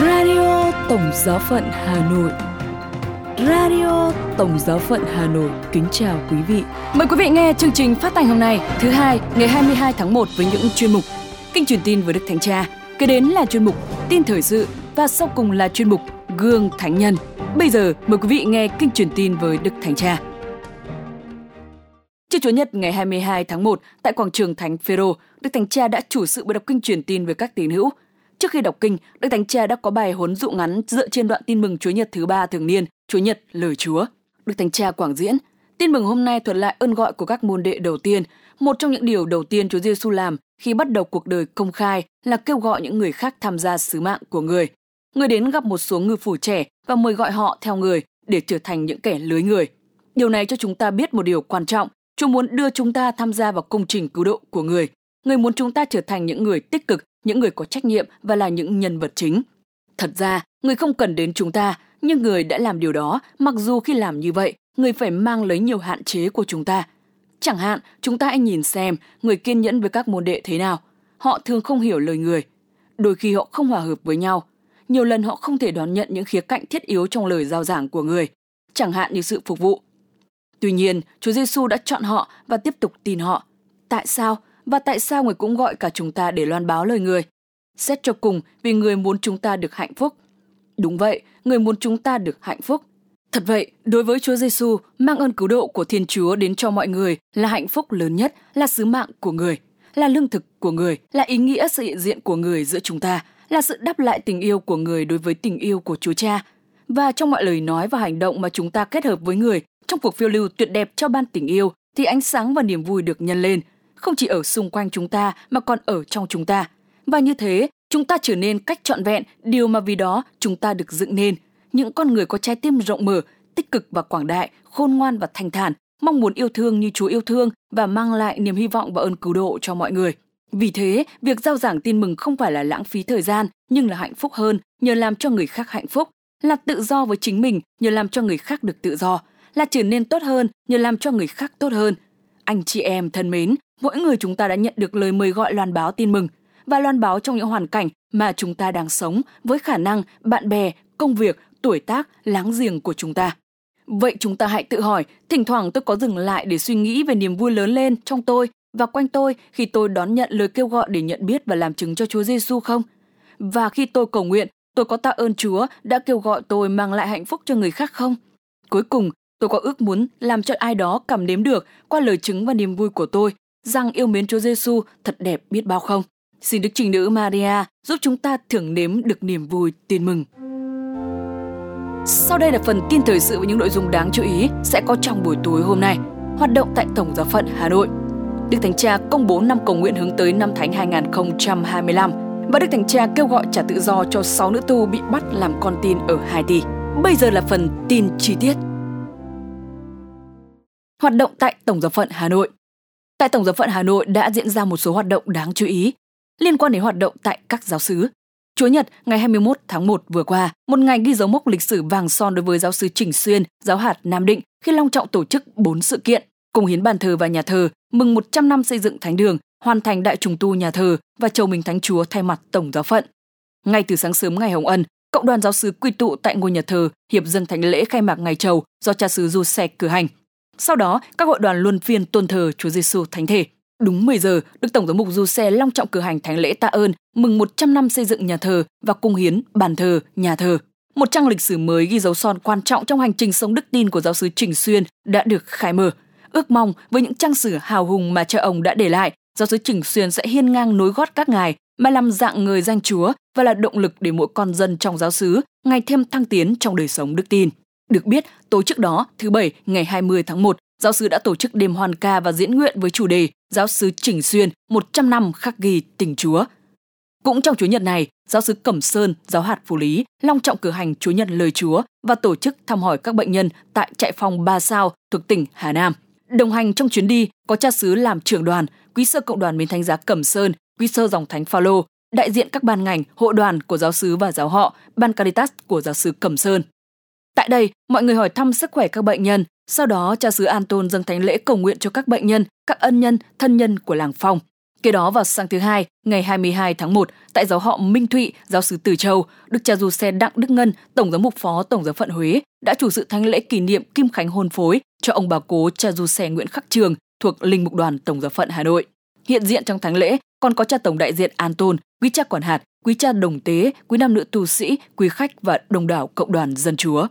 Radio Tổng Giáo phận Hà Nội Radio Tổng Giáo phận Hà Nội kính chào quý vị. Mời quý vị nghe chương trình phát thanh hôm nay, thứ hai, ngày 22 tháng 1 với những chuyên mục Kinh truyền tin với Đức Thánh Cha, kế đến là chuyên mục Tin thời sự và sau cùng là chuyên mục Gương Thánh Nhân. Bây giờ mời quý vị nghe kinh truyền tin với Đức Thánh Cha. Trước Chủ nhật ngày 22 tháng 1, tại quảng trường Thánh Phêrô, Đức Thánh Cha đã chủ sự buổi đọc kinh truyền tin với các tín hữu. Trước khi đọc kinh, Đức Thánh Cha đã có bài huấn dụ ngắn dựa trên đoạn tin mừng Chúa Nhật thứ ba thường niên, Chúa Nhật lời Chúa. Đức Thánh Cha quảng diễn, tin mừng hôm nay thuật lại ơn gọi của các môn đệ đầu tiên. Một trong những điều đầu tiên Chúa Giêsu làm khi bắt đầu cuộc đời công khai là kêu gọi những người khác tham gia sứ mạng của người. Người đến gặp một số ngư phủ trẻ và mời gọi họ theo người để trở thành những kẻ lưới người. Điều này cho chúng ta biết một điều quan trọng, Chúa muốn đưa chúng ta tham gia vào công trình cứu độ của người. Người muốn chúng ta trở thành những người tích cực, những người có trách nhiệm và là những nhân vật chính. Thật ra, người không cần đến chúng ta, nhưng người đã làm điều đó, mặc dù khi làm như vậy, người phải mang lấy nhiều hạn chế của chúng ta. Chẳng hạn, chúng ta hãy nhìn xem người kiên nhẫn với các môn đệ thế nào. Họ thường không hiểu lời người. Đôi khi họ không hòa hợp với nhau. Nhiều lần họ không thể đón nhận những khía cạnh thiết yếu trong lời giao giảng của người, chẳng hạn như sự phục vụ. Tuy nhiên, Chúa Giêsu đã chọn họ và tiếp tục tin họ. Tại sao? Và tại sao người cũng gọi cả chúng ta để loan báo lời người? Xét cho cùng, vì người muốn chúng ta được hạnh phúc. Đúng vậy, người muốn chúng ta được hạnh phúc. Thật vậy, đối với Chúa Giêsu, mang ơn cứu độ của Thiên Chúa đến cho mọi người là hạnh phúc lớn nhất, là sứ mạng của người, là lương thực của người, là ý nghĩa sự hiện diện của người giữa chúng ta, là sự đáp lại tình yêu của người đối với tình yêu của Chúa Cha. Và trong mọi lời nói và hành động mà chúng ta kết hợp với người, trong cuộc phiêu lưu tuyệt đẹp cho ban tình yêu, thì ánh sáng và niềm vui được nhân lên, không chỉ ở xung quanh chúng ta mà còn ở trong chúng ta. Và như thế, chúng ta trở nên cách trọn vẹn điều mà vì đó chúng ta được dựng nên. Những con người có trái tim rộng mở tích cực và quảng đại khôn ngoan và thanh thản mong muốn yêu thương như chúa yêu thương và mang lại niềm hy vọng và ơn cứu độ cho mọi người. Vì thế việc giao giảng tin mừng không phải là lãng phí thời gian nhưng là hạnh phúc hơn nhờ làm cho người khác hạnh phúc. Là tự do với chính mình nhờ làm cho người khác được tự do. Là trở nên tốt hơn nhờ làm cho người khác tốt hơn anh chị em thân mến mỗi người chúng ta đã nhận được lời mời gọi loan báo tin mừng và loan báo trong những hoàn cảnh mà chúng ta đang sống với khả năng bạn bè, công việc, tuổi tác, láng giềng của chúng ta. Vậy chúng ta hãy tự hỏi, thỉnh thoảng tôi có dừng lại để suy nghĩ về niềm vui lớn lên trong tôi và quanh tôi khi tôi đón nhận lời kêu gọi để nhận biết và làm chứng cho Chúa Giêsu không? Và khi tôi cầu nguyện, tôi có tạ ơn Chúa đã kêu gọi tôi mang lại hạnh phúc cho người khác không? Cuối cùng, tôi có ước muốn làm cho ai đó cảm nếm được qua lời chứng và niềm vui của tôi rằng yêu mến Chúa Giêsu thật đẹp biết bao không? Xin Đức Trinh Nữ Maria giúp chúng ta thưởng nếm được niềm vui tin mừng. Sau đây là phần tin thời sự với những nội dung đáng chú ý sẽ có trong buổi tối hôm nay. Hoạt động tại Tổng giáo phận Hà Nội. Đức Thánh Cha công bố năm cầu nguyện hướng tới năm Thánh 2025 và Đức Thánh Cha kêu gọi trả tự do cho 6 nữ tu bị bắt làm con tin ở Haiti. Bây giờ là phần tin chi tiết. Hoạt động tại Tổng giáo phận Hà Nội. Tại Tổng giáo phận Hà Nội đã diễn ra một số hoạt động đáng chú ý liên quan đến hoạt động tại các giáo sứ. Chúa Nhật ngày 21 tháng 1 vừa qua, một ngày ghi dấu mốc lịch sử vàng son đối với giáo sứ Trình Xuyên, giáo hạt Nam Định khi long trọng tổ chức 4 sự kiện, cùng hiến bàn thờ và nhà thờ, mừng 100 năm xây dựng thánh đường, hoàn thành đại trùng tu nhà thờ và chầu mình thánh chúa thay mặt tổng giáo phận. Ngay từ sáng sớm ngày Hồng Ân, cộng đoàn giáo sứ quy tụ tại ngôi nhà thờ hiệp dân thánh lễ khai mạc ngày chầu do cha xứ Giuse cử hành. Sau đó, các hội đoàn luân phiên tôn thờ Chúa Giêsu thánh thể. Đúng 10 giờ, Đức Tổng giám mục Du Xe long trọng cử hành thánh lễ tạ ơn mừng 100 năm xây dựng nhà thờ và cung hiến bàn thờ, nhà thờ. Một trang lịch sử mới ghi dấu son quan trọng trong hành trình sống đức tin của giáo sứ Trình Xuyên đã được khai mở. Ước mong với những trang sử hào hùng mà cha ông đã để lại, giáo sứ Trình Xuyên sẽ hiên ngang nối gót các ngài mà làm dạng người danh Chúa và là động lực để mỗi con dân trong giáo xứ ngày thêm thăng tiến trong đời sống đức tin. Được biết, tối trước đó, thứ Bảy, ngày 20 tháng 1, giáo sư đã tổ chức đêm hoan ca và diễn nguyện với chủ đề Giáo sư Trình Xuyên 100 năm khắc ghi tình Chúa. Cũng trong chủ Nhật này, giáo sư Cẩm Sơn, giáo hạt Phú Lý long trọng cử hành Chúa Nhật lời Chúa và tổ chức thăm hỏi các bệnh nhân tại trại phòng Ba Sao thuộc tỉnh Hà Nam. Đồng hành trong chuyến đi có cha xứ làm trưởng đoàn, quý sơ cộng đoàn Mến Thánh Giá Cẩm Sơn, quý sơ dòng Thánh Phaolô, đại diện các ban ngành, hộ đoàn của giáo sứ và giáo họ, ban Caritas của giáo sư Cẩm Sơn. Tại đây, mọi người hỏi thăm sức khỏe các bệnh nhân, sau đó cha xứ An Tôn dâng thánh lễ cầu nguyện cho các bệnh nhân, các ân nhân, thân nhân của làng Phong. Kế đó vào sáng thứ hai, ngày 22 tháng 1, tại giáo họ Minh Thụy, giáo sứ Từ Châu, Đức cha Du Xe Đặng Đức Ngân, Tổng giám mục phó Tổng giáo phận Huế, đã chủ sự thánh lễ kỷ niệm Kim Khánh hôn phối cho ông bà cố cha Du Xe Nguyễn Khắc Trường thuộc Linh Mục đoàn Tổng giáo phận Hà Nội. Hiện diện trong thánh lễ còn có cha tổng đại diện An Tôn, quý cha quản hạt, quý cha đồng tế, quý nam nữ tu sĩ, quý khách và đồng đảo cộng đoàn dân chúa.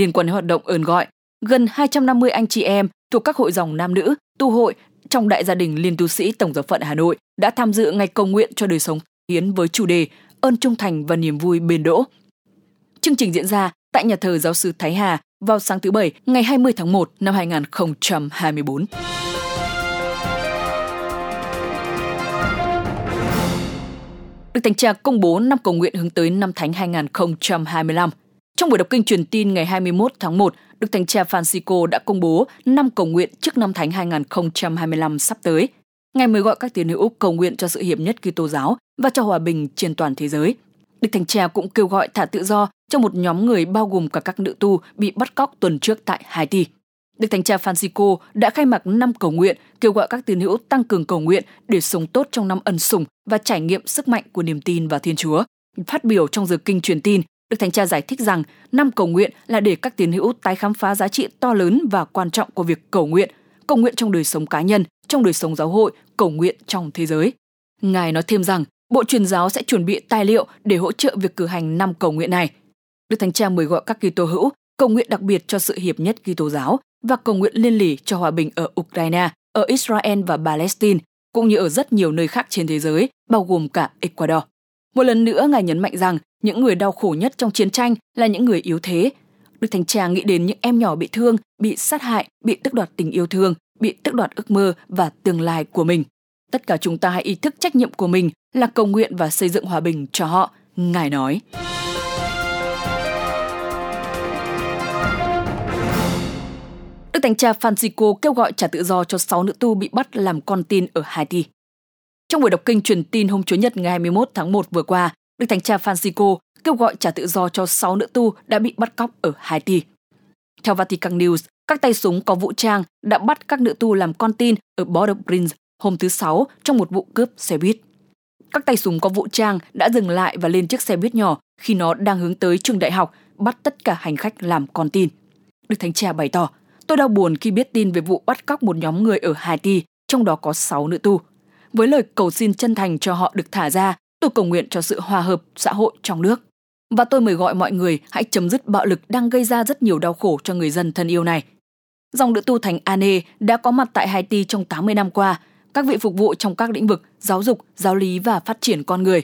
Liên quan đến hoạt động ơn gọi, gần 250 anh chị em thuộc các hội dòng nam nữ, tu hội trong đại gia đình Liên tu sĩ Tổng giáo phận Hà Nội đã tham dự ngày cầu nguyện cho đời sống hiến với chủ đề ơn trung thành và niềm vui bền đỗ. Chương trình diễn ra tại nhà thờ giáo sư Thái Hà vào sáng thứ Bảy ngày 20 tháng 1 năm 2024. Đức Thánh Cha công bố năm cầu nguyện hướng tới năm Thánh 2025. Trong buổi đọc kinh truyền tin ngày 21 tháng 1, Đức Thánh Cha Francisco đã công bố năm cầu nguyện trước năm Thánh 2025 sắp tới. Ngài mời gọi các tín hữu cầu nguyện cho sự hiệp nhất Kitô giáo và cho hòa bình trên toàn thế giới. Đức Thánh Cha cũng kêu gọi thả tự do cho một nhóm người bao gồm cả các nữ tu bị bắt cóc tuần trước tại Haiti. Đức Thánh Cha Francisco đã khai mạc năm cầu nguyện, kêu gọi các tín hữu tăng cường cầu nguyện để sống tốt trong năm ân sủng và trải nghiệm sức mạnh của niềm tin vào Thiên Chúa. Phát biểu trong giờ kinh truyền tin, Đức Thánh Cha giải thích rằng năm cầu nguyện là để các tín hữu tái khám phá giá trị to lớn và quan trọng của việc cầu nguyện, cầu nguyện trong đời sống cá nhân, trong đời sống giáo hội, cầu nguyện trong thế giới. Ngài nói thêm rằng Bộ truyền giáo sẽ chuẩn bị tài liệu để hỗ trợ việc cử hành năm cầu nguyện này. Đức Thánh Cha mời gọi các Kitô hữu cầu nguyện đặc biệt cho sự hiệp nhất Kitô giáo và cầu nguyện liên lỉ cho hòa bình ở Ukraine, ở Israel và Palestine, cũng như ở rất nhiều nơi khác trên thế giới, bao gồm cả Ecuador. Một lần nữa, Ngài nhấn mạnh rằng những người đau khổ nhất trong chiến tranh là những người yếu thế. Đức Thánh Cha nghĩ đến những em nhỏ bị thương, bị sát hại, bị tước đoạt tình yêu thương, bị tước đoạt ước mơ và tương lai của mình. Tất cả chúng ta hãy ý thức trách nhiệm của mình là cầu nguyện và xây dựng hòa bình cho họ, Ngài nói. Đức Thánh Cha Francisco kêu gọi trả tự do cho 6 nữ tu bị bắt làm con tin ở Haiti. Trong buổi đọc kinh truyền tin hôm Chủ nhật ngày 21 tháng 1 vừa qua, Đức Thánh Cha Francisco kêu gọi trả tự do cho 6 nữ tu đã bị bắt cóc ở Haiti. Theo Vatican News, các tay súng có vũ trang đã bắt các nữ tu làm con tin ở Port-au-Prince hôm thứ Sáu trong một vụ cướp xe buýt. Các tay súng có vũ trang đã dừng lại và lên chiếc xe buýt nhỏ khi nó đang hướng tới trường đại học, bắt tất cả hành khách làm con tin. Đức Thánh Cha bày tỏ, tôi đau buồn khi biết tin về vụ bắt cóc một nhóm người ở Haiti, trong đó có 6 nữ tu. Với lời cầu xin chân thành cho họ được thả ra, tôi cầu nguyện cho sự hòa hợp xã hội trong nước. Và tôi mời gọi mọi người hãy chấm dứt bạo lực đang gây ra rất nhiều đau khổ cho người dân thân yêu này. Dòng nữ tu thành Ane đã có mặt tại Haiti trong 80 năm qua các vị phục vụ trong các lĩnh vực giáo dục, giáo lý và phát triển con người.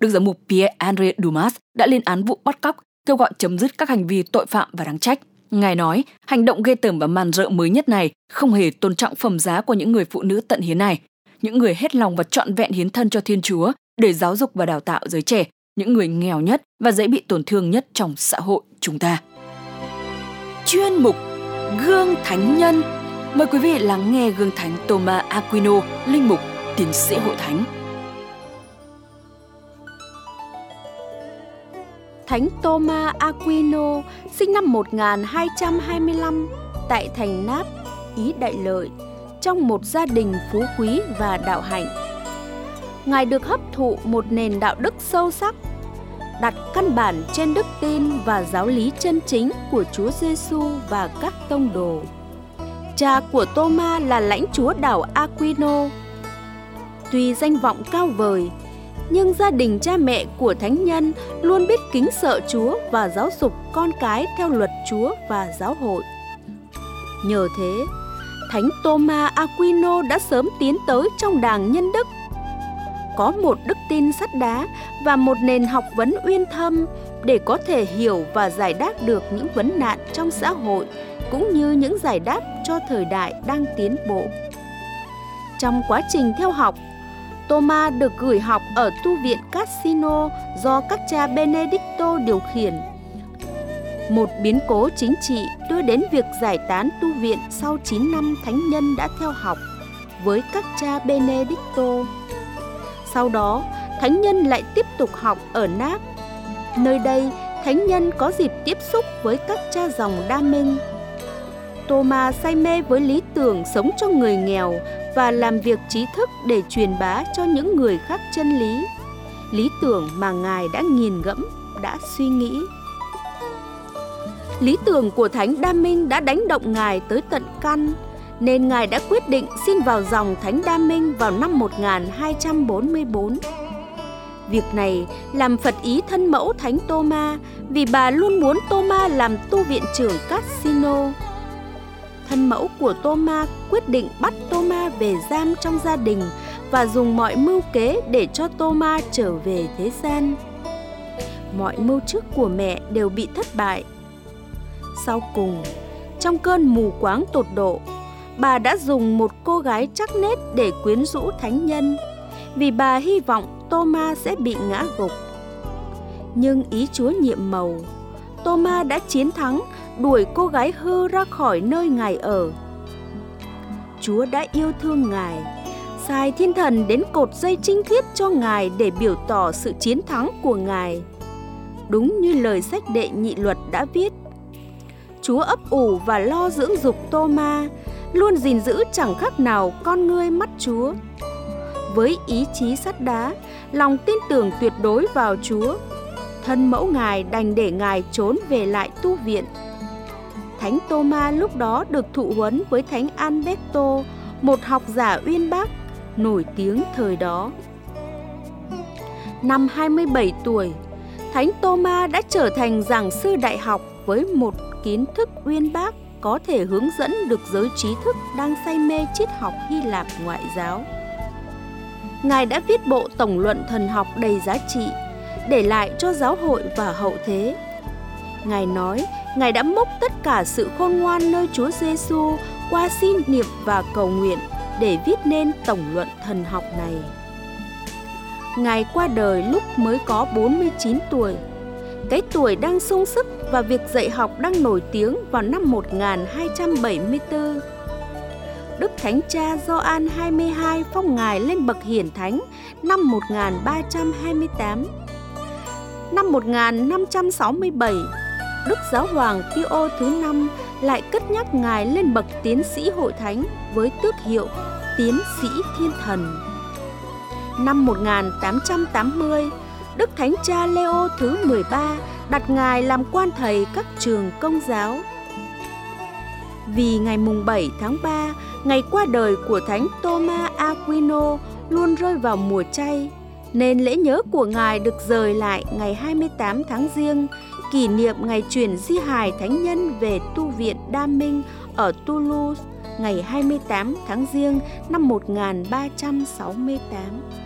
Đức giám mục Pierre-André Dumas đã lên án vụ bắt cóc, kêu gọi chấm dứt các hành vi tội phạm và đáng trách. Ngài nói, hành động ghê tởm và màn rợ mới nhất này không hề tôn trọng phẩm giá của những người phụ nữ tận hiến này, những người hết lòng và trọn vẹn hiến thân cho Thiên Chúa để giáo dục và đào tạo giới trẻ, những người nghèo nhất và dễ bị tổn thương nhất trong xã hội chúng ta. Chuyên mục Gương Thánh Nhân Mời quý vị lắng nghe gương thánh Thomas Aquino, linh mục, tiến sĩ hội thánh. Thánh Thomas Aquino sinh năm 1225 tại thành Náp, Ý Đại Lợi, trong một gia đình phú quý và đạo hạnh. Ngài được hấp thụ một nền đạo đức sâu sắc, đặt căn bản trên đức tin và giáo lý chân chính của Chúa Giêsu và các tông đồ. Cha của Thomas là lãnh chúa đảo Aquino. Tuy danh vọng cao vời, nhưng gia đình cha mẹ của thánh nhân luôn biết kính sợ Chúa và giáo dục con cái theo luật Chúa và giáo hội. Nhờ thế, Thánh Thomas Aquino đã sớm tiến tới trong đảng nhân đức. Có một đức tin sắt đá và một nền học vấn uyên thâm để có thể hiểu và giải đáp được những vấn nạn trong xã hội cũng như những giải đáp cho thời đại đang tiến bộ. Trong quá trình theo học, Thomas được gửi học ở tu viện Casino do các cha Benedicto điều khiển. Một biến cố chính trị đưa đến việc giải tán tu viện sau 9 năm thánh nhân đã theo học với các cha Benedicto. Sau đó, thánh nhân lại tiếp tục học ở Nác. Nơi đây, thánh nhân có dịp tiếp xúc với các cha dòng Đa Minh Thomas say mê với lý tưởng sống cho người nghèo và làm việc trí thức để truyền bá cho những người khác chân lý, lý tưởng mà Ngài đã nghiền ngẫm, đã suy nghĩ. Lý tưởng của Thánh Đa Minh đã đánh động Ngài tới tận căn, nên Ngài đã quyết định xin vào dòng Thánh Đa Minh vào năm 1244. Việc này làm Phật ý thân mẫu Thánh Tô Ma vì bà luôn muốn Tô Ma làm tu viện trưởng Casino. Thân mẫu của Tô Ma quyết định bắt Tô Ma về giam trong gia đình và dùng mọi mưu kế để cho Tô Ma trở về thế gian. Mọi mưu trước của mẹ đều bị thất bại. Sau cùng, trong cơn mù quáng tột độ, bà đã dùng một cô gái chắc nết để quyến rũ thánh nhân vì bà hy vọng toma sẽ bị ngã gục. Nhưng ý Chúa nhiệm màu, toma đã chiến thắng, đuổi cô gái hư ra khỏi nơi Ngài ở. Chúa đã yêu thương Ngài, sai thiên thần đến cột dây trinh khiết cho Ngài để biểu tỏ sự chiến thắng của Ngài. Đúng như lời sách đệ nhị luật đã viết, Chúa ấp ủ và lo dưỡng dục Tô Ma, luôn gìn giữ chẳng khác nào con ngươi mắt Chúa. Với ý chí sắt đá, lòng tin tưởng tuyệt đối vào Chúa, thân mẫu Ngài đành để Ngài trốn về lại tu viện. Thánh Tôma lúc đó được thụ huấn với Thánh Alberto, một học giả uyên bác, nổi tiếng thời đó. Năm 27 tuổi, Thánh Tôma đã trở thành giảng sư đại học với một kiến thức uyên bác có thể hướng dẫn được giới trí thức đang say mê triết học Hy Lạp ngoại giáo. Ngài đã viết bộ tổng luận thần học đầy giá trị, để lại cho giáo hội và hậu thế. Ngài nói, Ngài đã mốc tất cả sự khôn ngoan nơi Chúa Giêsu qua xin niệm và cầu nguyện để viết nên tổng luận thần học này. Ngài qua đời lúc mới có 49 tuổi. Cái tuổi đang sung sức và việc dạy học đang nổi tiếng vào năm 1274. Đức Thánh Cha Gioan 22 phong ngài lên bậc hiển thánh năm 1328. Năm 1567, Đức Giáo hoàng Pio thứ năm lại cất nhắc ngài lên bậc tiến sĩ hội thánh với tước hiệu tiến sĩ thiên thần. Năm 1880, Đức Thánh Cha Leo thứ 13 đặt ngài làm quan thầy các trường công giáo. Vì ngày mùng 7 tháng 3, ngày qua đời của Thánh Thomas Aquino luôn rơi vào mùa chay, nên lễ nhớ của Ngài được rời lại ngày 28 tháng Giêng, kỷ niệm ngày chuyển di hài thánh nhân về tu viện Đa Minh ở Toulouse ngày 28 tháng Giêng năm 1368.